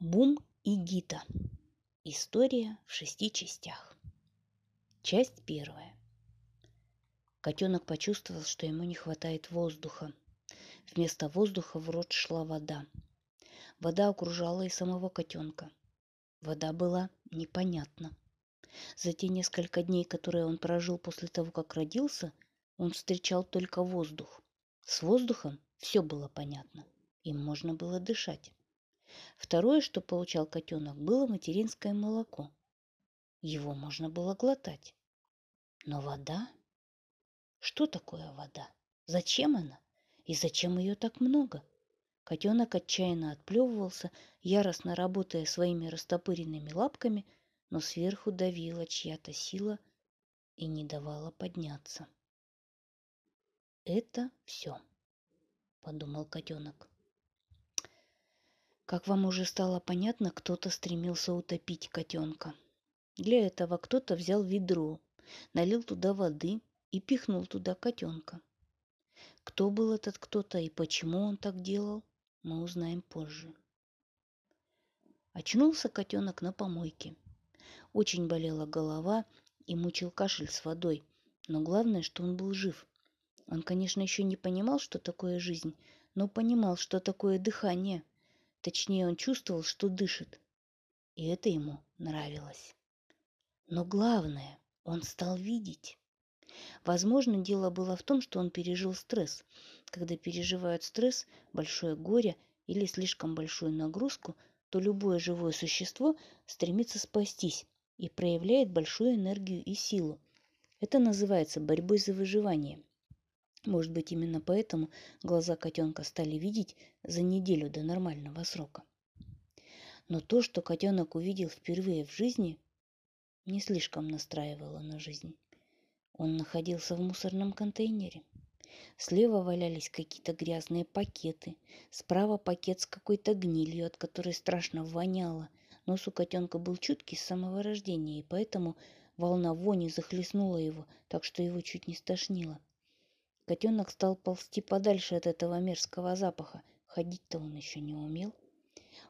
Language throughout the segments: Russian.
Бум и Гита. История в шести частях. Часть первая. Котенок почувствовал, что ему не хватает воздуха. Вместо воздуха в рот шла вода. Вода окружала и самого котенка. Вода была непонятна. За те несколько дней, которые он прожил после того, как родился, он встречал только воздух. С воздухом все было понятно. Им можно было дышать. Второе, что получал котенок, было материнское молоко. Его можно было глотать. Но вода? Что такое вода? Зачем она? И зачем ее так много? Котенок отчаянно отплевывался, яростно работая своими растопыренными лапками, но сверху давила чья-то сила и не давала подняться. «Это все», — подумал котенок. Как вам уже стало понятно, кто-то стремился утопить котенка. Для этого кто-то взял ведро, налил туда воды и пихнул туда котенка. Кто был этот кто-то и почему он так делал, мы узнаем позже. Очнулся котенок на помойке. Очень болела голова и мучил кашель с водой, но главное, что он был жив. Он, конечно, еще не понимал, что такое жизнь, но понимал, что такое дыхание – Точнее, он чувствовал, что дышит. И это ему нравилось. Но главное, он стал видеть. Возможно, дело было в том, что он пережил стресс. Когда переживают стресс, большое горе или слишком большую нагрузку, то любое живое существо стремится спастись и проявляет большую энергию и силу. Это называется борьбой за выживание. Может быть, именно поэтому глаза котенка стали видеть за неделю до нормального срока. Но то, что котенок увидел впервые в жизни, не слишком настраивало на жизнь. Он находился в мусорном контейнере. Слева валялись какие-то грязные пакеты, справа пакет с какой-то гнилью, от которой страшно воняло. Нос у котенка был чуткий с самого рождения, и поэтому волна вони захлестнула его, так что его чуть не стошнило. Котенок стал ползти подальше от этого мерзкого запаха. Ходить-то он еще не умел.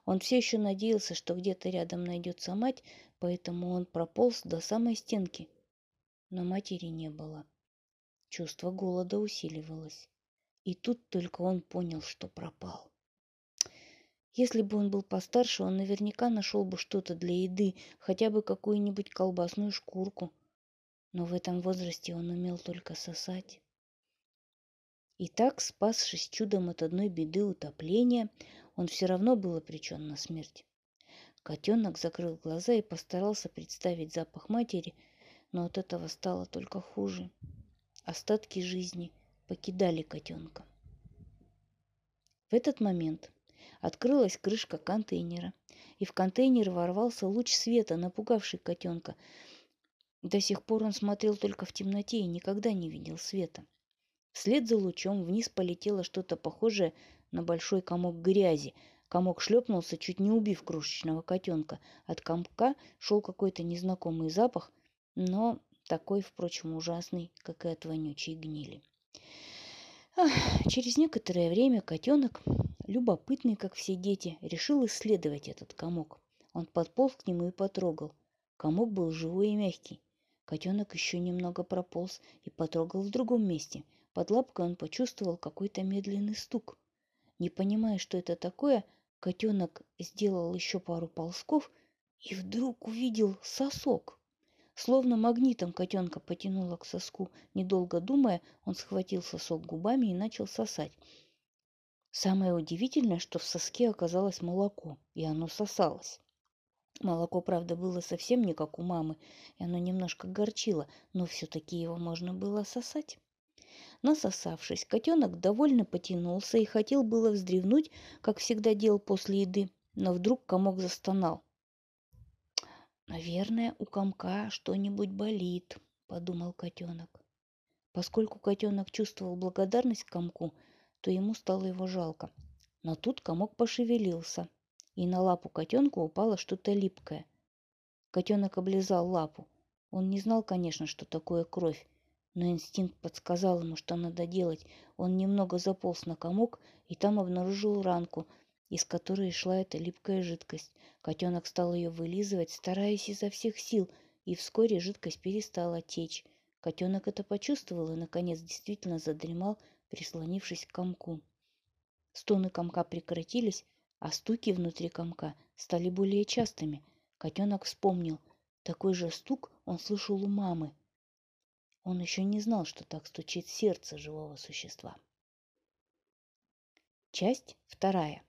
Он все еще надеялся, что где-то рядом найдется мать, поэтому он прополз до самой стенки. Но матери не было. Чувство голода усиливалось. И тут только он понял, что пропал. Если бы он был постарше, он наверняка нашел бы что-то для еды, хотя бы какую-нибудь колбасную шкурку. Но в этом возрасте он умел только сосать. И так, спасшись чудом от одной беды утопления, он все равно был обречен на смерть. Котенок закрыл глаза и постарался представить запах матери, но от этого стало только хуже. Остатки жизни покидали котенка. В этот момент открылась крышка контейнера, и в контейнер ворвался луч света, напугавший котенка. До сих пор он смотрел только в темноте и никогда не видел света. Вслед за лучом вниз полетело что-то похожее на большой комок грязи. Комок шлепнулся, чуть не убив крошечного котенка. От комка шел какой-то незнакомый запах, но такой, впрочем, ужасный, как и от вонючей гнили. Ах, через некоторое время котенок, любопытный, как все дети, решил исследовать этот комок. Он подполз к нему и потрогал. Комок был живой и мягкий. Котенок еще немного прополз и потрогал в другом месте – под лапкой он почувствовал какой-то медленный стук. Не понимая, что это такое, котенок сделал еще пару ползков и вдруг увидел сосок. Словно магнитом котенка потянуло к соску. Недолго думая, он схватил сосок губами и начал сосать. Самое удивительное, что в соске оказалось молоко, и оно сосалось. Молоко, правда, было совсем не как у мамы, и оно немножко горчило, но все-таки его можно было сосать. Насосавшись, котенок довольно потянулся и хотел было вздревнуть, как всегда делал после еды, но вдруг комок застонал. «Наверное, у комка что-нибудь болит», — подумал котенок. Поскольку котенок чувствовал благодарность комку, то ему стало его жалко. Но тут комок пошевелился, и на лапу котенка упало что-то липкое. Котенок облизал лапу. Он не знал, конечно, что такое кровь, но инстинкт подсказал ему, что надо делать. Он немного заполз на комок и там обнаружил ранку. из которой шла эта липкая жидкость. Котенок стал ее вылизывать, стараясь изо всех сил, и вскоре жидкость перестала течь. Котенок это почувствовал и, наконец, действительно задремал, прислонившись к комку. Стоны комка прекратились, а стуки внутри комка стали более частыми. Котенок вспомнил. Такой же стук он слышал у мамы. Он еще не знал, что так стучит сердце живого существа. Часть вторая.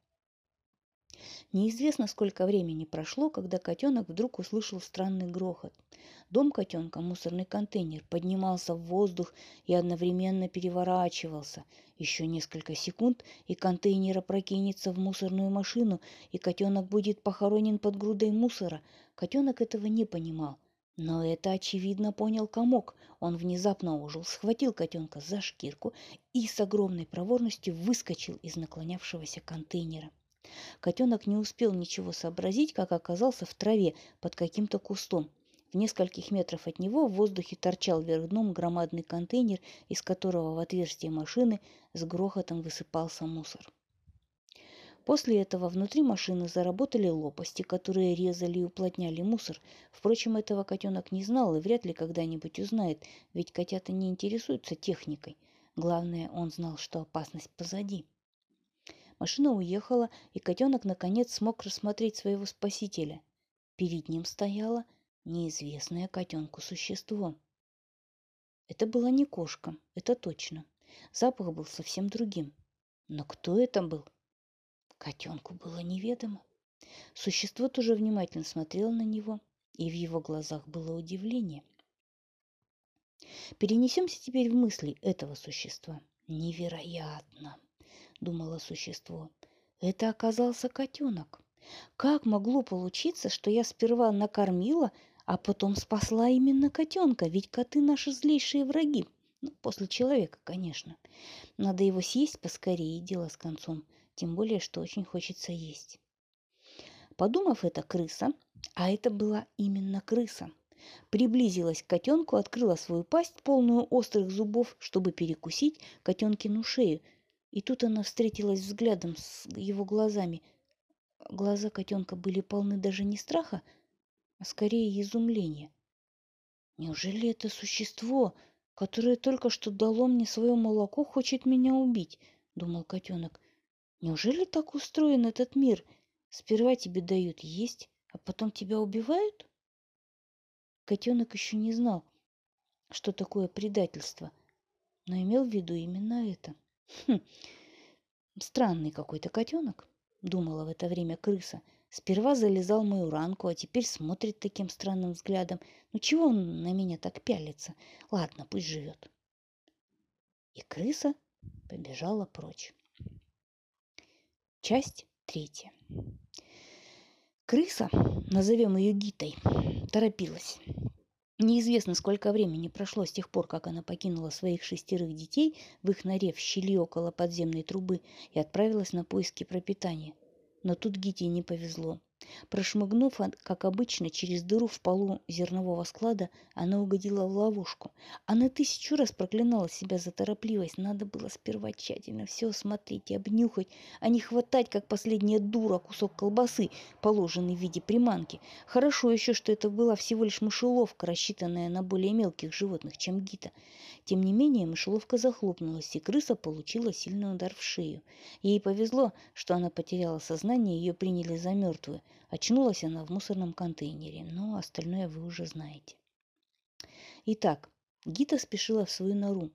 Неизвестно, сколько времени прошло, когда котенок вдруг услышал странный грохот. Дом котенка, мусорный контейнер, поднимался в воздух и одновременно переворачивался. Еще несколько секунд, и контейнер опрокинется в мусорную машину, и котенок будет похоронен под грудой мусора. Котенок этого не понимал. Но это, очевидно, понял комок. Он внезапно ожил, схватил котенка за шкирку и с огромной проворностью выскочил из наклонявшегося контейнера. Котенок не успел ничего сообразить, как оказался в траве под каким-то кустом. В нескольких метрах от него в воздухе торчал вверх дном громадный контейнер, из которого в отверстие машины с грохотом высыпался мусор. После этого внутри машины заработали лопасти, которые резали и уплотняли мусор. Впрочем, этого котенок не знал и вряд ли когда-нибудь узнает, ведь котята не интересуются техникой. Главное, он знал, что опасность позади. Машина уехала, и котенок наконец смог рассмотреть своего спасителя. Перед ним стояло неизвестное котенку существо. Это была не кошка, это точно. Запах был совсем другим. Но кто это был? Котенку было неведомо. Существо тоже внимательно смотрело на него, и в его глазах было удивление. Перенесемся теперь в мысли этого существа. Невероятно! думало существо. Это оказался котенок. Как могло получиться, что я сперва накормила, а потом спасла именно котенка? Ведь коты наши злейшие враги. Ну, после человека, конечно. Надо его съесть поскорее, и дело с концом. Тем более, что очень хочется есть. Подумав это, крыса, а это была именно крыса, приблизилась к котенку, открыла свою пасть, полную острых зубов, чтобы перекусить котенкину шею, и тут она встретилась взглядом с его глазами. Глаза котенка были полны даже не страха, а скорее изумления. Неужели это существо, которое только что дало мне свое молоко, хочет меня убить? Думал котенок. Неужели так устроен этот мир? Сперва тебе дают есть, а потом тебя убивают? Котенок еще не знал, что такое предательство, но имел в виду именно это. Хм, странный какой-то котенок, думала в это время крыса. Сперва залезал в мою ранку, а теперь смотрит таким странным взглядом. Ну чего он на меня так пялится? Ладно, пусть живет. И крыса побежала прочь. Часть третья. Крыса, назовем ее Гитой, торопилась. Неизвестно, сколько времени прошло с тех пор, как она покинула своих шестерых детей в их норе в щели около подземной трубы и отправилась на поиски пропитания. Но тут Гите не повезло. Прошмыгнув, как обычно, через дыру в полу зернового склада, она угодила в ловушку. Она тысячу раз проклинала себя за торопливость. Надо было сперва тщательно все осмотреть и обнюхать, а не хватать, как последняя дура, кусок колбасы, положенный в виде приманки. Хорошо еще, что это была всего лишь мышеловка, рассчитанная на более мелких животных, чем Гита. Тем не менее, мышеловка захлопнулась, и крыса получила сильный удар в шею. Ей повезло, что она потеряла сознание, ее приняли за мертвую. Очнулась она в мусорном контейнере, но остальное вы уже знаете. Итак, Гита спешила в свою нору,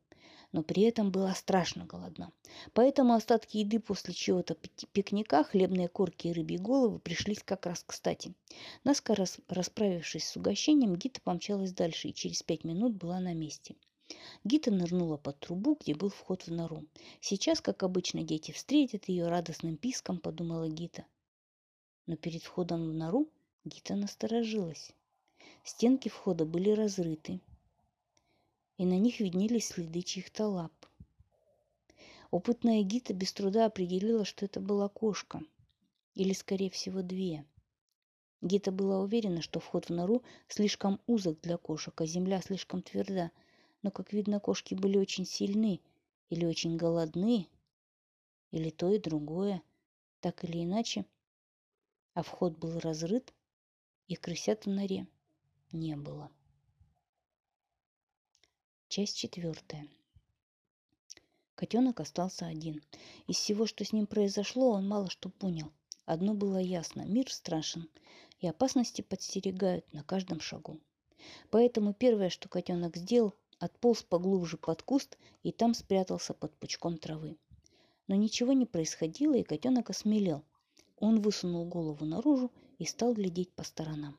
но при этом была страшно голодна. Поэтому остатки еды после чего-то пикника, хлебные корки и рыбьи головы пришлись как раз кстати. Наскоро расправившись с угощением, Гита помчалась дальше и через пять минут была на месте. Гита нырнула под трубу, где был вход в нору. Сейчас, как обычно, дети встретят ее радостным писком, подумала Гита. Но перед входом в нору Гита насторожилась. Стенки входа были разрыты, и на них виднелись следы чьих-то лап. Опытная Гита без труда определила, что это была кошка, или, скорее всего, две. Гита была уверена, что вход в нору слишком узок для кошек, а земля слишком тверда – но, как видно, кошки были очень сильны или очень голодны, или то и другое. так или иначе, а вход был разрыт, и крысят в норе не было. Часть четвертая. Котенок остался один. Из всего, что с ним произошло, он мало что понял. Одно было ясно – мир страшен, и опасности подстерегают на каждом шагу. Поэтому первое, что котенок сделал, отполз поглубже под куст и там спрятался под пучком травы. Но ничего не происходило, и котенок осмелел. Он высунул голову наружу и стал глядеть по сторонам.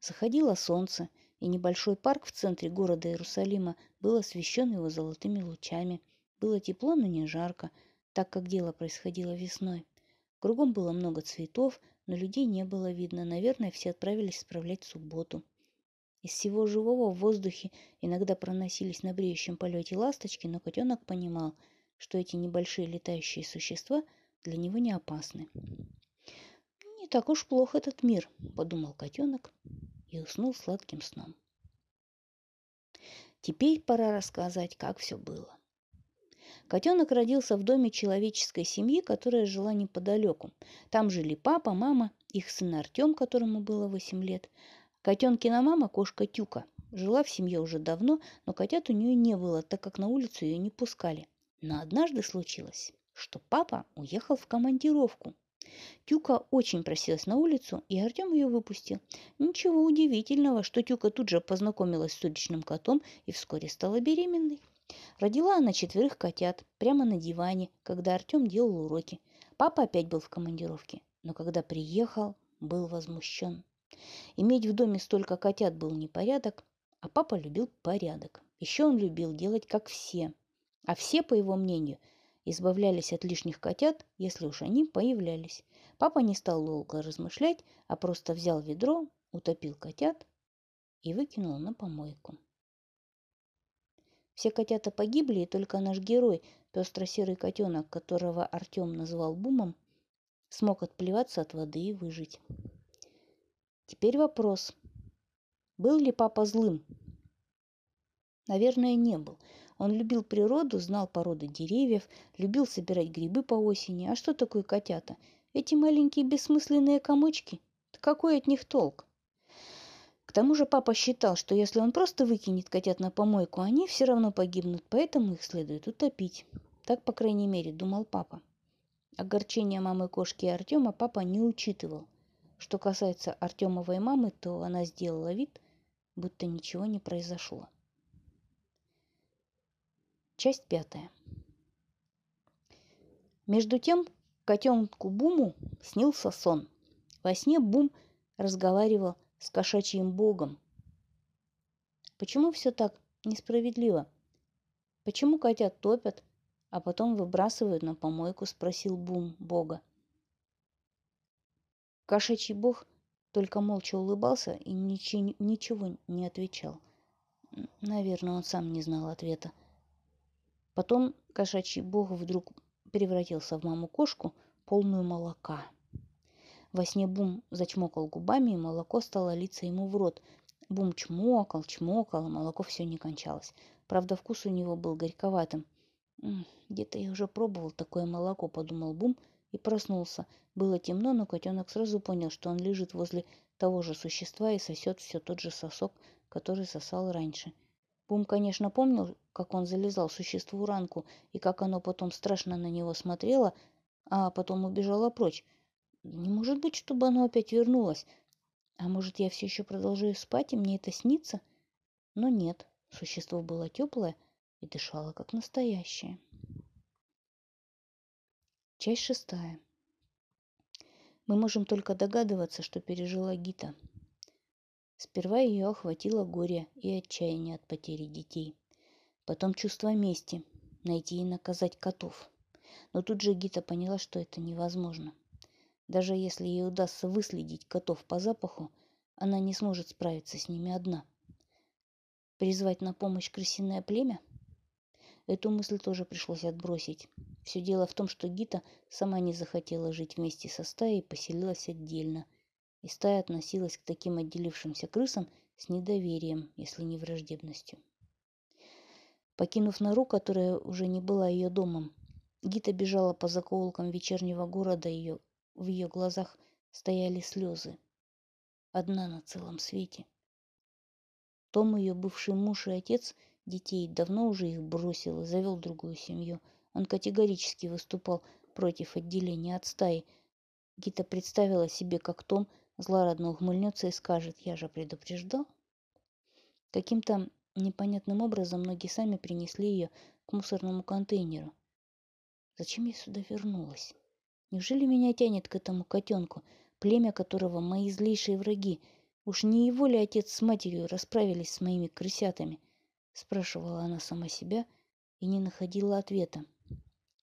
Заходило солнце, и небольшой парк в центре города Иерусалима был освещен его золотыми лучами. Было тепло, но не жарко, так как дело происходило весной. Кругом было много цветов, но людей не было видно. Наверное, все отправились справлять субботу. Из всего живого в воздухе иногда проносились на бреющем полете ласточки, но котенок понимал, что эти небольшие летающие существа для него не опасны. «Не так уж плох этот мир», — подумал котенок и уснул сладким сном. Теперь пора рассказать, как все было. Котенок родился в доме человеческой семьи, которая жила неподалеку. Там жили папа, мама, их сын Артем, которому было 8 лет, Котенкина мама, кошка Тюка, жила в семье уже давно, но котят у нее не было, так как на улицу ее не пускали. Но однажды случилось, что папа уехал в командировку. Тюка очень просилась на улицу, и Артем ее выпустил. Ничего удивительного, что Тюка тут же познакомилась с уличным котом и вскоре стала беременной. Родила она четверых котят прямо на диване, когда Артем делал уроки. Папа опять был в командировке, но когда приехал, был возмущен. Иметь в доме столько котят был непорядок, а папа любил порядок. Еще он любил делать как все. А все, по его мнению, избавлялись от лишних котят, если уж они появлялись. Папа не стал долго размышлять, а просто взял ведро, утопил котят и выкинул на помойку. Все котята погибли, и только наш герой, пестро-серый котенок, которого Артем назвал Бумом, смог отплеваться от воды и выжить. Теперь вопрос. Был ли папа злым? Наверное, не был. Он любил природу, знал породы деревьев, любил собирать грибы по осени. А что такое котята? Эти маленькие бессмысленные комочки? Какой от них толк? К тому же папа считал, что если он просто выкинет котят на помойку, они все равно погибнут, поэтому их следует утопить. Так, по крайней мере, думал папа. Огорчение мамы кошки и Артема папа не учитывал – что касается Артемовой мамы, то она сделала вид, будто ничего не произошло. Часть пятая. Между тем котенку Буму снился сон. Во сне Бум разговаривал с кошачьим богом. Почему все так несправедливо? Почему котят топят, а потом выбрасывают на помойку, спросил Бум бога. Кошачий бог только молча улыбался и ничего, не отвечал. Наверное, он сам не знал ответа. Потом кошачий бог вдруг превратился в маму-кошку, полную молока. Во сне Бум зачмокал губами, и молоко стало литься ему в рот. Бум чмокал, чмокал, а молоко все не кончалось. Правда, вкус у него был горьковатым. «Где-то я уже пробовал такое молоко», — подумал Бум и проснулся. Было темно, но котенок сразу понял, что он лежит возле того же существа и сосет все тот же сосок, который сосал раньше. Бум, конечно, помнил, как он залезал существу ранку и как оно потом страшно на него смотрело, а потом убежало прочь. Не может быть, чтобы оно опять вернулось. А может, я все еще продолжаю спать, и мне это снится? Но нет, существо было теплое и дышало, как настоящее. Часть шестая. Мы можем только догадываться, что пережила Гита. Сперва ее охватило горе и отчаяние от потери детей. Потом чувство мести, найти и наказать котов. Но тут же Гита поняла, что это невозможно. Даже если ей удастся выследить котов по запаху, она не сможет справиться с ними одна. Призвать на помощь крысиное племя? Эту мысль тоже пришлось отбросить. Все дело в том, что Гита сама не захотела жить вместе со стаей и поселилась отдельно. И стая относилась к таким отделившимся крысам с недоверием, если не враждебностью. Покинув нору, которая уже не была ее домом, Гита бежала по закоулкам вечернего города, ее, в ее глазах стояли слезы. Одна на целом свете. Том, ее бывший муж и отец детей, давно уже их бросил и завел другую семью. Он категорически выступал против отделения от стаи. Гита представила себе, как Том злорадно ухмыльнется и скажет «Я же предупреждал». Каким-то непонятным образом ноги сами принесли ее к мусорному контейнеру. Зачем я сюда вернулась? Неужели меня тянет к этому котенку, племя которого мои злейшие враги? Уж не его ли отец с матерью расправились с моими крысятами? Спрашивала она сама себя и не находила ответа.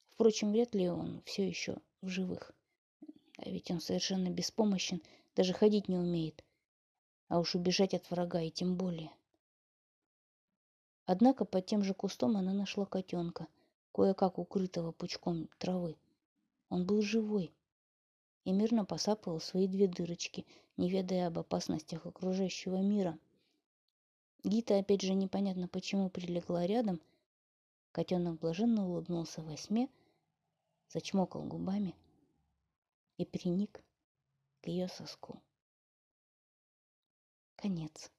Впрочем, вряд ли он все еще в живых. А ведь он совершенно беспомощен, даже ходить не умеет. А уж убежать от врага и тем более. Однако под тем же кустом она нашла котенка, кое-как укрытого пучком травы. Он был живой и мирно посапывал свои две дырочки, не ведая об опасностях окружающего мира. Гита опять же непонятно почему прилегла рядом. Котенок блаженно улыбнулся во сне, зачмокал губами и приник ее соску. Конец.